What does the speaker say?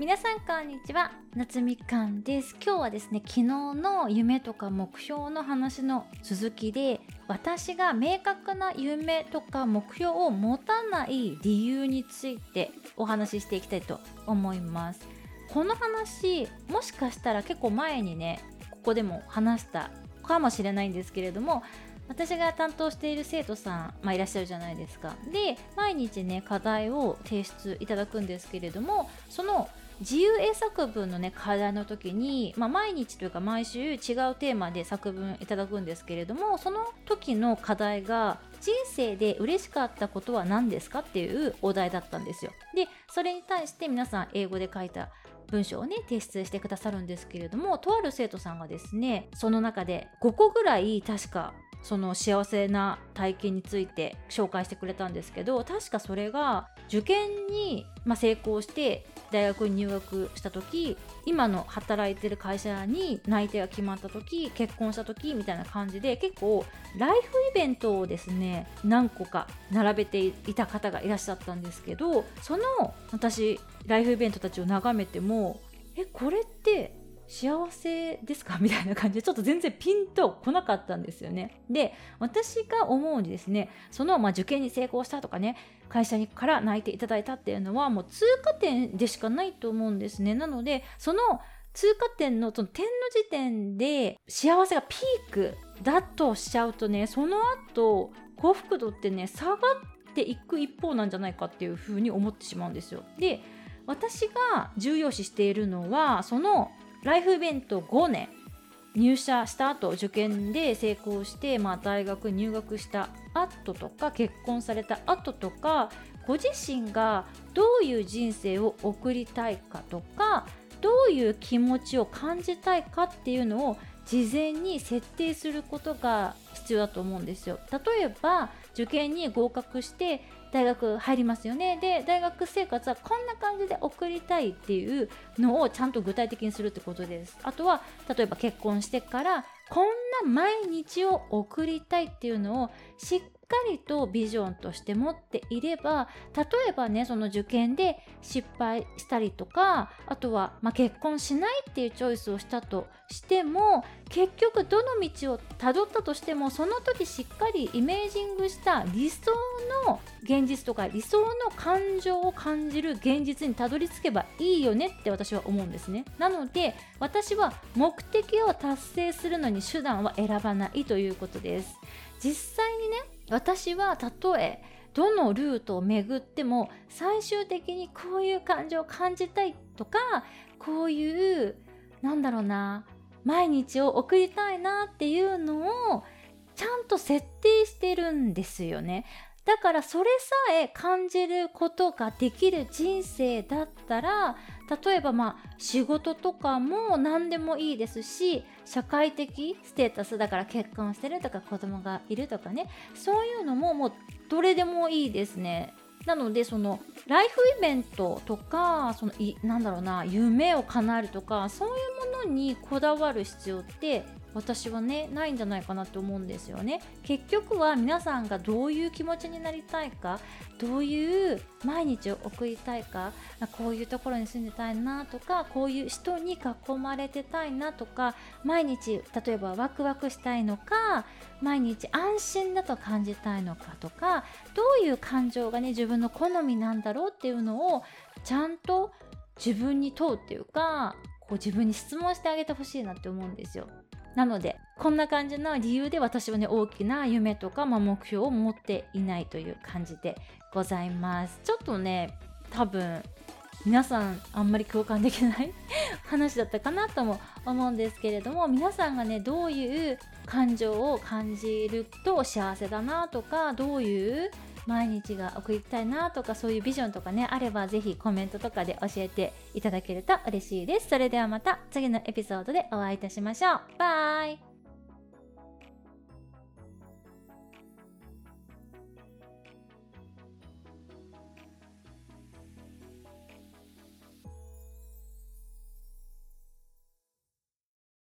皆さんこんにちは。夏みかんです。今日はですね昨日の夢とか目標の話の続きで私が明確な夢とか目標を持たない理由についてお話ししていきたいと思います。この話もしかしたら結構前にねここでも話したかもしれないんですけれども私が担当している生徒さん、まあ、いらっしゃるじゃないですか。で毎日ね課題を提出いただくんですけれどもその自由英作文のね課題の時に、まあ、毎日というか毎週違うテーマで作文いただくんですけれどもその時の課題が人生で嬉しかったことは何ですかっていうお題だったんですよ。でそれに対して皆さん英語で書いた文章をね提出してくださるんですけれどもとある生徒さんがですねその中で5個ぐらい確かその幸せな体験について紹介してくれたんですけど確かそれが受験に、まあ、成功して大学に入学した時今の働いてる会社に内定が決まった時結婚した時みたいな感じで結構ライフイベントをですね何個か並べていた方がいらっしゃったんですけどその私ライフイベントたちを眺めてもえこれって幸せですか？みたいな感じでちょっと全然ピンと来なかったんですよね。で私が思うにですねその、まあ、受験に成功したとかね会社にから泣いていただいたっていうのはもう通過点でしかないと思うんですね。なのでその通過点のその点の時点で幸せがピークだとしちゃうとねその後幸福度ってね下がっていく一方なんじゃないかっていうふうに思ってしまうんですよ。で私が重要視しているのはそのライフイベント5年入社した後受験で成功して、まあ、大学入学した後とか結婚された後とかご自身がどういう人生を送りたいかとかどういう気持ちを感じたいかっていうのを事前に設定することが必要だと思うんですよ。例えば受験に合格して大学入りますよね。で大学生活はこんな感じで送りたいっていうのをちゃんと具体的にするってことです。あとは例えば結婚してからこんな毎日を送りたいっていうのをしっかりとビジョンとして持っていれば例えばねその受験で失敗したりとかあとは、まあ、結婚しないっていうチョイスをしたとしても結局どの道をたどったとしてもその時しっかりイメージングした理想の現実とか理想の感情を感じる現実にたどり着けばいいよねって私は思うんですね。なので私は目的を達成するのに手段は選ばないということです。実際にね私はたとえどのルートを巡っても最終的にこういう感情を感じたいとかこういうなんだろうな毎日を送りたいなっていうのをちゃんと設定してるんですよね。だからそれさえ感じることができる人生だったら例えばまあ仕事とかも何でもいいですし社会的ステータスだから結婚してるとか子供がいるとかねそういうのももうどれでもいいですね。なのでそのライフイベントとかそのいなんだろうな夢を叶えるとかそういうものにこだわる必要って私はねないんじゃないかなって思うんですよね。結局は皆さんがどういう気持ちになりたいかどういう毎日を送りたいかこういうところに住んでたいなとかこういう人に囲まれてたいなとか毎日例えばワクワクしたいのか毎日安心だと感じたいのかとかどういう感情がね自分の好みなんだろうっていうのをちゃんと自分に問うっていうかこう自分に質問してあげてほしいなって思うんですよ。なのでこんな感じの理由で私はね大きな夢とか、まあ、目標を持っていないという感じでございますちょっとね多分皆さんあんまり共感できない 話だったかなとも思うんですけれども皆さんがねどういう感情を感じると幸せだなとかどういう毎日が送りたいなとかそういうビジョンとかねあればぜひコメントとかで教えていただけると嬉しいです。それではまた次のエピソードでお会いいたしましょう。バイ。